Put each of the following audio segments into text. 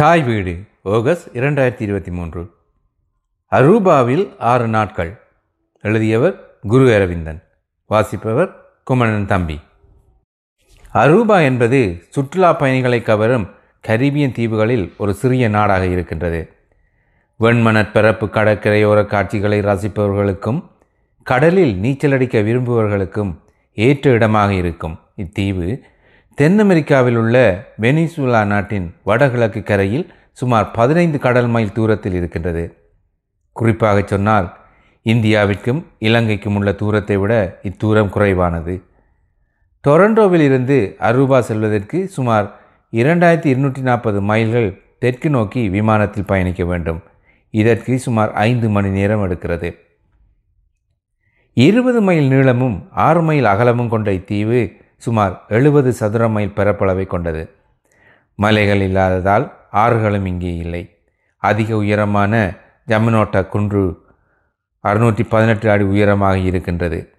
தாய் வீடு ஆகஸ்ட் இரண்டாயிரத்தி இருபத்தி மூன்று. அரூபாவில் ஆறு நாட்கள். எழுதியவர் குரு அரவிந்தன். வாசிப்பவர் குமணன் தம்பி. அரூபா என்பது சுற்றுலா பயணிகளை கவரும் கரீபியன் தீவுகளில் ஒரு சிறிய நாடாக இருக்கின்றது. வெண்மணற்பரப்பு கடற்கரையோர காட்சிகளை ரசிப்பவர்களுக்கும் கடலில் நீச்சலடிக்க விரும்புபவர்களுக்கும் ஏற்ற இடமாக இருக்கும். இத்தீவு தென் அமெரிக்காவில் உள்ள வெனிசுலா நாட்டின் வடகிழக்கு கரையில் சுமார் பதினைந்து கடல் மைல் தூரத்தில் இருக்கின்றது. குறிப்பாக சொன்னால் இந்தியாவிற்கும் இலங்கைக்கும் உள்ள தூரத்தை விட இத்தூரம் குறைவானது. டொரண்டோவில் இருந்து அரூபா செல்வதற்கு சுமார் இரண்டாயிரத்தி இருநூற்றி நாற்பது மைல்கள் தெற்கு நோக்கி விமானத்தில் பயணிக்க வேண்டும். இதற்கு சுமார் ஐந்து மணி நேரம் எடுக்கிறது. இருபது மைல் நீளமும் ஆறு மைல் அகலமும் கொண்ட இத்தீவு சுமார் எழுபது சதுர மைல் பரப்பளவை கொண்டது. மலைகள் இல்லாததால் ஆறுகளும் இங்கே இல்லை. அதிக உயரமான ஜமனோட்டா குன்று அறுநூற்றி பதினெட்டு அடி உயரமாக இருக்கின்றது.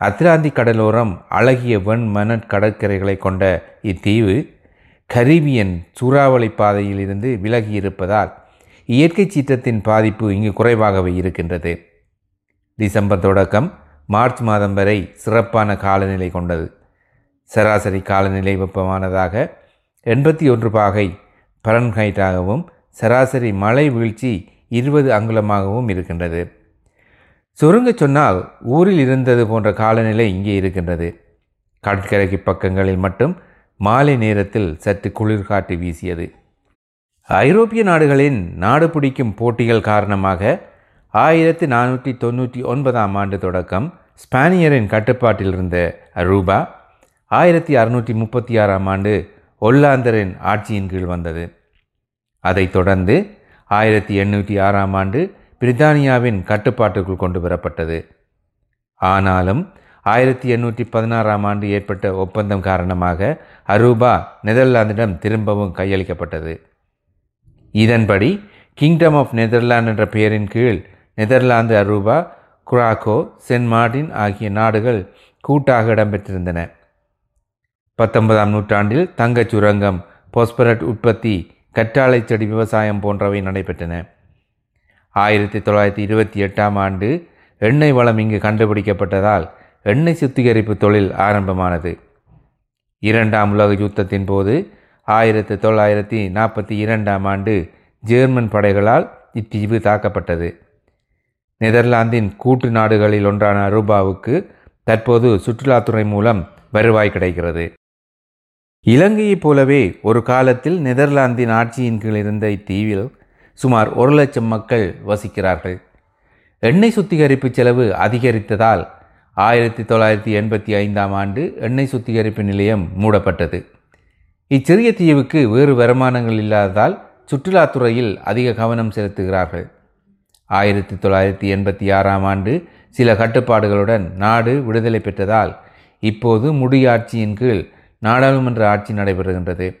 அத்லாந்தி கடலோரம் அழகிய வெண் மணற் கடற்கரைகளை கொண்ட இத்தீவு கரீபியன் சூறாவளி பாதையில் இருந்து விலகி இருப்பதால் இயற்கை சீற்றத்தின் பாதிப்பு இங்கு குறைவாகவே இருக்கின்றது. டிசம்பர் தொடக்கம் மார்ச் மாதம் வரை சிறப்பான காலநிலை கொண்டது. சராசரி காலநிலை வெப்பமானதாக எண்பத்தி ஒன்று பாகை பரன்ஹைட்டாகவும் சராசரி மழை வீழ்ச்சி இருபது அங்குலமாகவும் இருக்கின்றது. சுருங்க சொன்னால் ஊரில் இருந்தது போன்ற காலநிலை இங்கே இருக்கின்றது. கடற்கரைக்கு பக்கங்களில் மட்டும் மாலை நேரத்தில் சற்று குளிர் காட்டு வீசியது. ஐரோப்பிய நாடுகளின் நாடு பிடிக்கும் போட்டிகள் காரணமாக ஆயிரத்தி நானூற்றி தொண்ணூற்றி ஒன்பதாம் ஆண்டு தொடக்கம் ஸ்பானியரின் கட்டுப்பாட்டில் இருந்த அரூபா ஆயிரத்தி அறுநூற்றி முப்பத்தி ஆறாம் ஆண்டு ஒல்லாந்தரின் ஆட்சியின் கீழ் வந்தது. அதைத் தொடர்ந்து ஆயிரத்தி எண்ணூற்றி ஆறாம் ஆண்டு பிரித்தானியாவின் கட்டுப்பாட்டுக்குள் கொண்டு வரப்பட்டது. ஆனாலும் ஆயிரத்தி எண்ணூற்றி பதினாறாம் ஆண்டு ஏற்பட்ட ஒப்பந்தம் காரணமாக அரூபா நெதர்லாந்திடம் திரும்பவும் கையளிக்கப்பட்டது. இதன்படி கிங்டம் ஆஃப் நெதர்லாந்து என்ற பெயரின் கீழ் Netherlands Aruba Curacao Sint Maarten ஆகிய நாடுகள் கூட்டாக இடம்பெற்றிருந்தன. பத்தொன்பதாம் நூற்றாண்டில் தங்கச் சுரங்கம் பொஸ்பரட் உற்பத்தி கற்றாழை செடி விவசாயம் போன்றவை நடைபெற்றன. ஆயிரத்தி தொள்ளாயிரத்தி இருபத்தி எட்டாம் ஆண்டு எண்ணெய் வளம் இங்கு கண்டுபிடிக்கப்பட்டதால் எண்ணெய் சுத்திகரிப்பு தொழில் ஆரம்பமானது. இரண்டாம் உலக யுத்தத்தின் போது ஆயிரத்தி தொள்ளாயிரத்தி நாற்பத்தி இரண்டாம் ஆண்டு ஜெர்மன் படைகளால் இத்தீவு தாக்கப்பட்டது. நெதர்லாந்தின் கூட்டு நாடுகளில் ஒன்றான அரூபாவுக்கு தற்போது சுற்றுலாத்துறை மூலம் வருவாய் கிடைக்கிறது. இலங்கையைப் போலவே ஒரு காலத்தில் நெதர்லாந்தின் ஆட்சியின் கீழ் இருந்த இத்தீவில் சுமார் ஒரு லட்சம் மக்கள் வசிக்கிறார்கள். எண்ணெய் சுத்திகரிப்பு செலவு அதிகரித்ததால் ஆயிரத்தி தொள்ளாயிரத்தி எண்பத்தி ஐந்தாம் ஆண்டு எண்ணெய் சுத்திகரிப்பு நிலையம் மூடப்பட்டது. இச்சிறிய தீவுக்கு வேறு வருமானங்கள் இல்லாததால் சுற்றுலாத்துறையில் அதிக கவனம் செலுத்துகிறார்கள். ஆயிரத்தி தொள்ளாயிரத்தி எண்பத்தி ஆறாம் ஆண்டு சில கட்டுப்பாடுகளுடன் நாடு விடுதலை பெற்றதால் இப்போது முடியாட்சியின் கீழ் நாடாளுமன்ற ஆட்சி நடைபெறுகின்றது.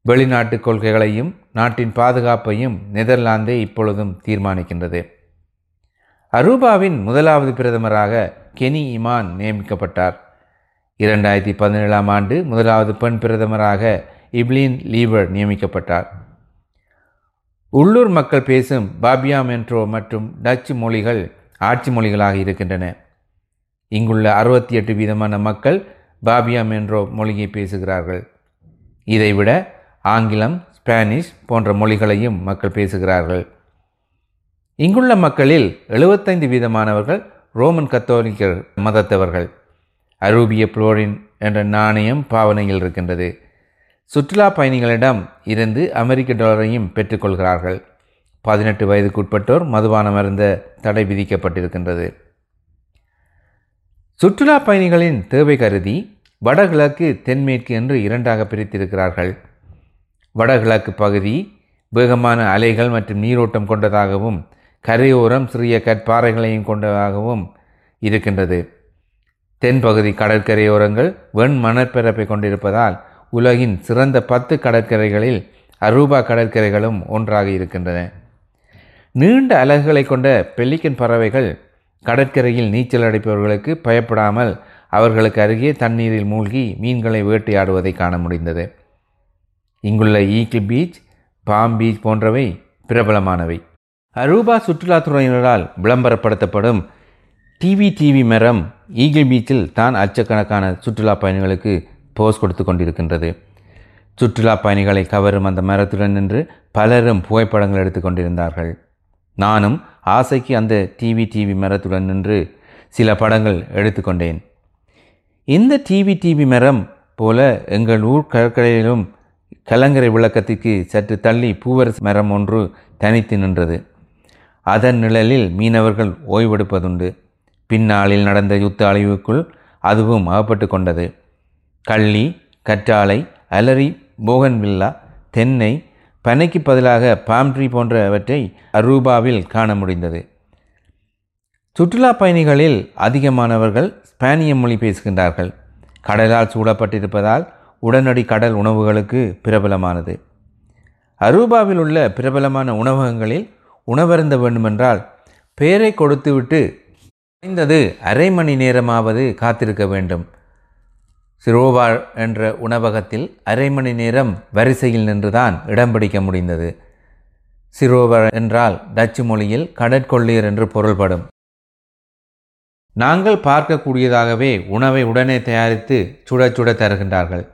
வெளிநாட்டு கொள்கைகளையும் நாட்டின் பாதுகாப்பையும் நெதர்லாந்தே இப்பொழுதும் தீர்மானிக்கின்றது. அரூபாவின் முதலாவது பிரதமராக கெனி இமான் நியமிக்கப்பட்டார். இரண்டாயிரத்தி பதினேழாம் ஆண்டு முதலாவது பெண் பிரதமராக இப்லின் லீவர் நியமிக்கப்பட்டார். உள்ளூர் மக்கள் பேசும் பாபியா மென்ட்ரோ மற்றும் டச்சு மொழிகள் ஆட்சி மொழிகளாக இருக்கின்றன. இங்குள்ள அறுபத்தி எட்டு வீதமான மக்கள் பாபியா மென்ட்ரோ மொழியை பேசுகிறார்கள். இதைவிட ஆங்கிலம் ஸ்பானிஷ் போன்ற மொழிகளையும் மக்கள் பேசுகிறார்கள். இங்குள்ள மக்களில் எழுபத்தைந்து வீதமானவர்கள் ரோமன் கத்தோலிக்க மதத்தவர்கள். அரூபிய புளோரின் என்ற நாணயம் பாவனையில் இருக்கின்றது. சுற்றுலா பயணிகளிடம் இருந்து அமெரிக்க டாலரையும் பெற்றுக்கொள்கிறார்கள். பதினெட்டு வயதுக்குட்பட்டோர் மதுபானம் அருந்த தடை விதிக்கப்பட்டிருக்கின்றது. சுற்றுலா பயணிகளின் தேவை கருதி வடகிழக்கு தென்மேற்கு என்று இரண்டாக பிரித்திருக்கிறார்கள். வடகிழக்கு பகுதி வேகமான அலைகள் மற்றும் நீரோட்டம் கொண்டதாகவும் கரையோரம் சிறிய கற்பாறைகளையும் கொண்டதாகவும் இருக்கின்றது. தென்பகுதி கடற்கரையோரங்கள் வெண் மணற்பரப்பை கொண்டிருப்பதால் உலகின் சிறந்த பத்து கடற்கரைகளில் அரூபா கடற்கரைகளும் ஒன்றாக இருக்கின்றன. நீண்ட அலகுகளை கொண்ட பெல்லிக்கன் பறவைகள் கடற்கரையில் நீச்சல் அடைப்பவர்களுக்கு பயப்படாமல் அவர்களுக்கு அருகே தண்ணீரில் மூழ்கி மீன்களை வேட்டையாடுவதை காண முடிந்தது. இங்குள்ள ஈக்கிள் பீச் பாம் பீச் போன்றவை பிரபலமானவை. அரூபா சுற்றுலாத்துறையினரால் விளம்பரப்படுத்தப்படும் டிவி டிவி மரம் ஈகிள் பீச்சில் தான் லட்சக்கணக்கான சுற்றுலா பயணிகளுக்கு போஸ் கொடுத்து கொண்டிருக்கின்றது. சுற்றுலா பயணிகளை கவரும் அந்த மரத்துடன் நின்று பலரும் புகைப்படங்கள் எடுத்து கொண்டிருந்தார்கள். நானும் ஆசைக்கு அந்த டிவி டிவி மரத்துடன் நின்று சில படங்கள் எடுத்துக்கொண்டேன். இந்த டிவி டிவி மரம் போல எங்கள் ஊர் கடற்கரையிலும் கலங்கரை விளக்கத்திற்கு சற்று தள்ளி பூவரசு மரம் ஒன்று தனித்து நின்றது. அதன் நிழலில் மீனவர்கள் ஓய்வெடுப்பதுண்டு. பின்னாளில் நடந்த யுத்த அழிவுக்குள் அதுவும் அகப்பட்டு கொண்டது. கள்ளி கற்றாழை அலரி போகன்வில்லா தென்னை பனைக்கு பதிலாக பாம்ட்ரி போன்றவற்றை அரூபாவில் காண முடிந்தது. சுற்றுலா பயணிகளில் அதிகமானவர்கள் ஸ்பானிய மொழி பேசுகின்றார்கள். கடலால் சூடப்பட்டிருப்பதால் உடனடி கடல் உணவுகளுக்கு பிரபலமானது. அரூபாவில் உள்ள பிரபலமான உணவகங்களில் உணவருந்த வேண்டுமென்றால் பெயரை கொடுத்துவிட்டு குறைந்தது அரை மணி நேரமாவது காத்திருக்க வேண்டும். சிரோவா என்ற உணவகத்தில் அரை மணி நேரம் வரிசையில் நின்றுதான் இடம் பிடிக்க முடிந்தது. சிரோவர் என்றால் டச்சு மொழியில் கடற்கொள்ளியர் என்று பொருள்படும். நாங்கள் பார்க்கக்கூடியதாகவே உணவை உடனே தயாரித்து சுட சுட தருகின்றார்கள்.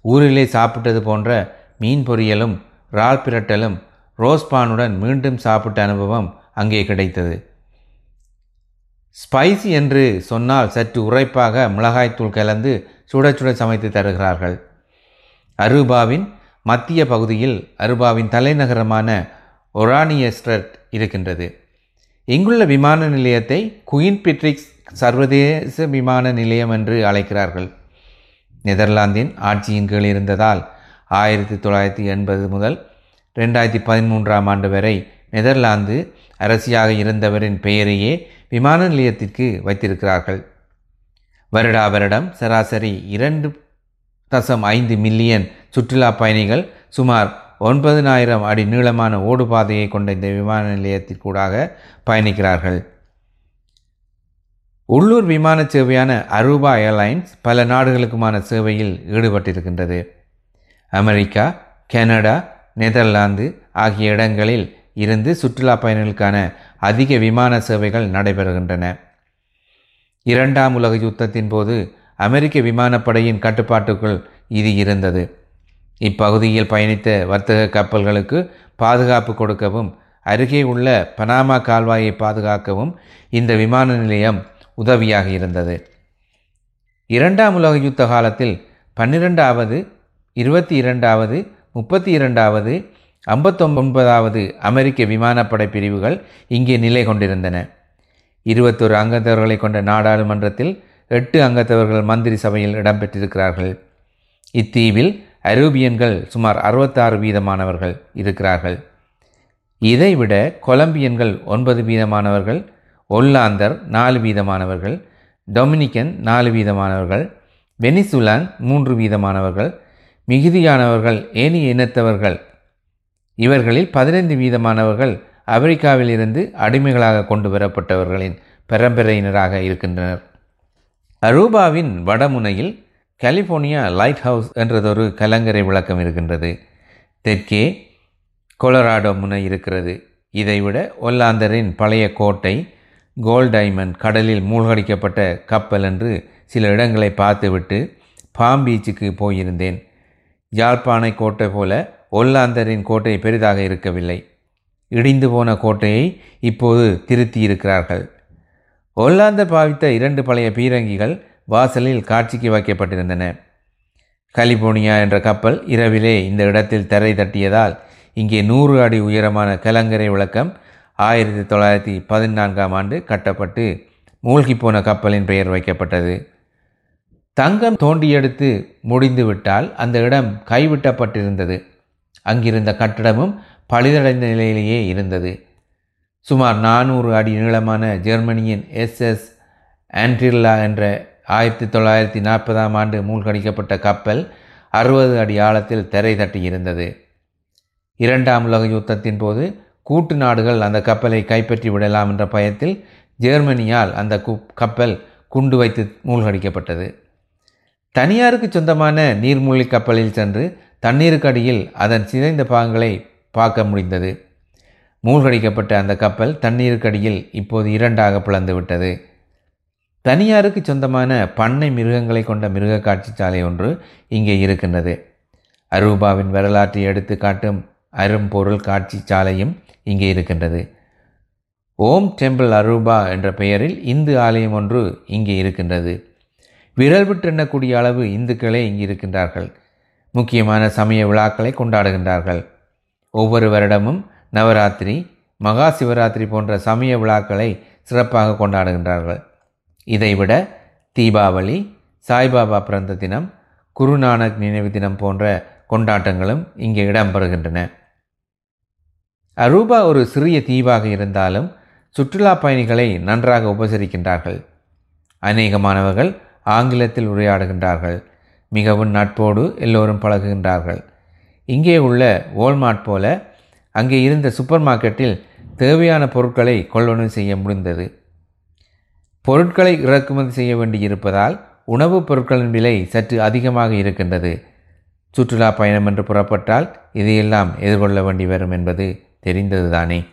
ஊரிலே சாப்பிட்டது போன்ற மீன் பொரியலும் இறால் பிரட்டலும் ரோஸ்பானுடன் மீண்டும் சாப்பிட்ட அனுபவம் அங்கே கிடைத்தது. ஸ்பைசி என்று சொன்னால் சற்று உரைப்பாக மிளகாய்த்தூள் கலந்து சுட சுட சமைத்து தருகிறார்கள். அரூபாவின் மத்திய பகுதியில் அருபாவின் தலைநகரமான ஒரானியஸ்ட்ரட் இருக்கின்றது. இங்குள்ள விமான நிலையத்தை குயின் பிட்ரிக்ஸ் சர்வதேச விமான நிலையம் என்று அழைக்கிறார்கள். நெதர்லாந்தின் ஆட்சியின் கீழ் இருந்ததால் ஆயிரத்தி தொள்ளாயிரத்தி எண்பது முதல் ரெண்டாயிரத்தி பதிமூன்றாம் ஆண்டு வரை நெதர்லாந்து அரசியாக இருந்தவரின் பெயரையே விமான நிலையத்திற்கு வைத்திருக்கிறார்கள். வருடா வருடம் சராசரி இரண்டு தசம் ஐந்து மில்லியன் சுற்றுலா பயணிகள் சுமார் ஒன்பதினாயிரம் அடி நீளமான ஓடுபாதையை கொண்ட இந்த விமான நிலையத்திற்கூடாக பயணிக்கிறார்கள். உள்ளூர் விமான சேவையான அரூபா ஏர்லைன்ஸ் பல நாடுகளுக்குமான சேவையில் ஈடுபட்டிருக்கின்றது. அமெரிக்கா கனடா நெதர்லாந்து ஆகிய இடங்களில் இருந்து சுற்றுலா பயணிகளுக்கான அதிக விமான சேவைகள் நடைபெறுகின்றன. இரண்டாம் உலக யுத்தத்தின் போது அமெரிக்க விமானப்படையின் கட்டுப்பாட்டுக்குள் இது இருந்தது. இப்பகுதியில் பயணித்த வர்த்தக கப்பல்களுக்கு பாதுகாப்பு கொடுக்கவும் அருகே உள்ள பனாமா கால்வாயை பாதுகாக்கவும் இந்த விமான நிலையம் உதவியாக இருந்தது. இரண்டாம் உலக யுத்த காலத்தில் பன்னிரெண்டாவது இருபத்தி இரண்டாவது முப்பத்தி இரண்டாவது ஐம்பத்தொன்பதாவது அமெரிக்க விமானப்படை பிரிவுகள் இங்கே நிலை கொண்டிருந்தன. இருபத்தொரு அங்கத்தவர்களை கொண்ட நாடாளுமன்றத்தில் எட்டு அங்கத்தவர்கள் மந்திரி சபையில் இடம்பெற்றிருக்கிறார்கள். இத்தீவில் அரூபியன்கள் சுமார் அறுபத்தாறு வீதமானவர்கள் இருக்கிறார்கள். இதைவிட கொலம்பியன்கள் ஒன்பது வீதமானவர்கள் ஒல்லாந்தர் நாலு வீதமானவர்கள் டொமினிக்கன் நாலு வீதமானவர்கள் வெனிசுலான் மூன்று வீதமானவர்கள் மிகுதியானவர்கள் ஏனைய இனத்தவர்கள் இவர்களில் பதினைந்து வீதமானவர்கள் அமெரிக்காவில் இருந்து அடிமைகளாக கொண்டு வரப்பட்டவர்களின் பரம்பரையினராக இருக்கின்றனர். அரூபாவின் வடமுனையில் கலிஃபோர்னியா லைட் ஹவுஸ் என்றதொரு கலங்கரை விளக்கம் இருக்கின்றது. தெற்கே கொலராடோ முனை இருக்கிறது. இதைவிட ஒல்லாந்தரின் பழைய கோட்டை கோல்ட் டைமண்ட் கடலில் மூழ்கடிக்கப்பட்ட கப்பல் என்று சில இடங்களை பார்த்துவிட்டு பாம் பீச்சுக்கு போயிருந்தேன். யாழ்ப்பாணை கோட்டை போல ஒல்லாந்தரின் கோட்டை பெரிதாக இருக்கவில்லை. இடிந்து போன கோட்டையை இப்போது திருத்தி இருக்கிறார்கள் ஒல்லாந்தர் பாவித்த இரண்டு பழைய பீரங்கிகள் வாசலில் காட்சிக்கு வைக்கப்பட்டிருந்தன. கலிபோர்னியா என்ற கப்பல் இரவிலே இந்த இடத்தில் தரை தட்டியதால் இங்கே நூறு அடி உயரமான கலங்கரை விளக்கம் ஆயிரத்தி தொள்ளாயிரத்தி பதினான்காம் ஆண்டு கட்டப்பட்டு மூழ்கிப்போன கப்பலின் பெயர் வைக்கப்பட்டது. தங்கம் தோண்டியெடுத்து முடிந்துவிட்டால் அந்த இடம் கைவிட்டப்பட்டிருந்தது. அங்கிருந்த கட்டடமும் பழுதடைந்த நிலையிலேயே இருந்தது. சுமார் நானூறு அடி நீளமான ஜெர்மனியின் எஸ்எஸ் ஆன்ட்ரில்லா என்ற ஆயிரத்தி தொள்ளாயிரத்தி நாற்பதாம் ஆண்டு மூழ்கடிக்கப்பட்ட கப்பல் அறுபது அடி ஆழத்தில் திரை தட்டி இருந்தது. இரண்டாம் உலக யுத்தத்தின் போது கூட்டு நாடுகள் அந்த கப்பலை கைப்பற்றி விடலாம் என்ற பயத்தில் ஜெர்மனியால் அந்த கப்பல் குண்டு வைத்து மூழ்கடிக்கப்பட்டது. தனியாருக்கு சொந்தமான நீர்மூழ்கி கப்பலில் சென்று தண்ணீருக்கு அடியில் அதன் சிதைந்த பாகங்களை பார்க்க முடிந்தது. மூழ்கடிக்கப்பட்ட அந்த கப்பல் தண்ணீருக்கடியில் இப்போது இரண்டாக பிளந்து விட்டது தனியாருக்கு சொந்தமான பண்ணை மிருகங்களை கொண்ட மிருக காட்சிச்சாலை ஒன்று இங்கே இருக்கின்றது. அரூபாவின் வரலாற்றை எடுத்து காட்டும் அரும்பொருள் காட்சி சாலையும் இங்கே இருக்கின்றது. ஓம் டெம்பிள் அரூபா என்ற பெயரில் இந்து ஆலயம் ஒன்று இங்கே இருக்கின்றது. விரல் விட்டெண்ணக்கூடிய அளவு இந்துக்களே இங்கு இருக்கின்றார்கள். முக்கியமான சமய விழாக்களை கொண்டாடுகின்றார்கள். ஒவ்வொரு வருடமும் நவராத்திரி மகா சிவராத்திரி போன்ற சமய விழாக்களை சிறப்பாக கொண்டாடுகின்றார்கள். இதைவிட தீபாவளி சாய்பாபா பிறந்த தினம் குருநானக் நினைவு தினம் போன்ற கொண்டாட்டங்களும் இங்கே இடம்பெறுகின்றன. அரூபா ஒரு சிறிய தீவாக இருந்தாலும் சுற்றுலா பயணிகளை நன்றாக உபசரிக்கின்றார்கள். அநேக மாணவர்கள் ஆங்கிலத்தில் உரையாடுகின்றார்கள். மிகவும் நட்போடு எல்லோரும் பழகுகின்றார்கள். இங்கே உள்ள வால்மார்ட் போல அங்கே இருந்த சூப்பர் மார்க்கெட்டில் தேவையான பொருட்களை கொள்வனவு செய்ய முடிந்தது. பொருட்களை இறக்குமதி செய்ய வேண்டியிருப்பதால் உணவுப் பொருட்களின் விலை சற்று அதிகமாக இருக்கின்றது. சுற்றுலா பயணம் என்று புறப்பட்டால் இதையெல்லாம் எதிர்கொள்ள வேண்டி வரும் என்பது தெரிந்ததுதானே.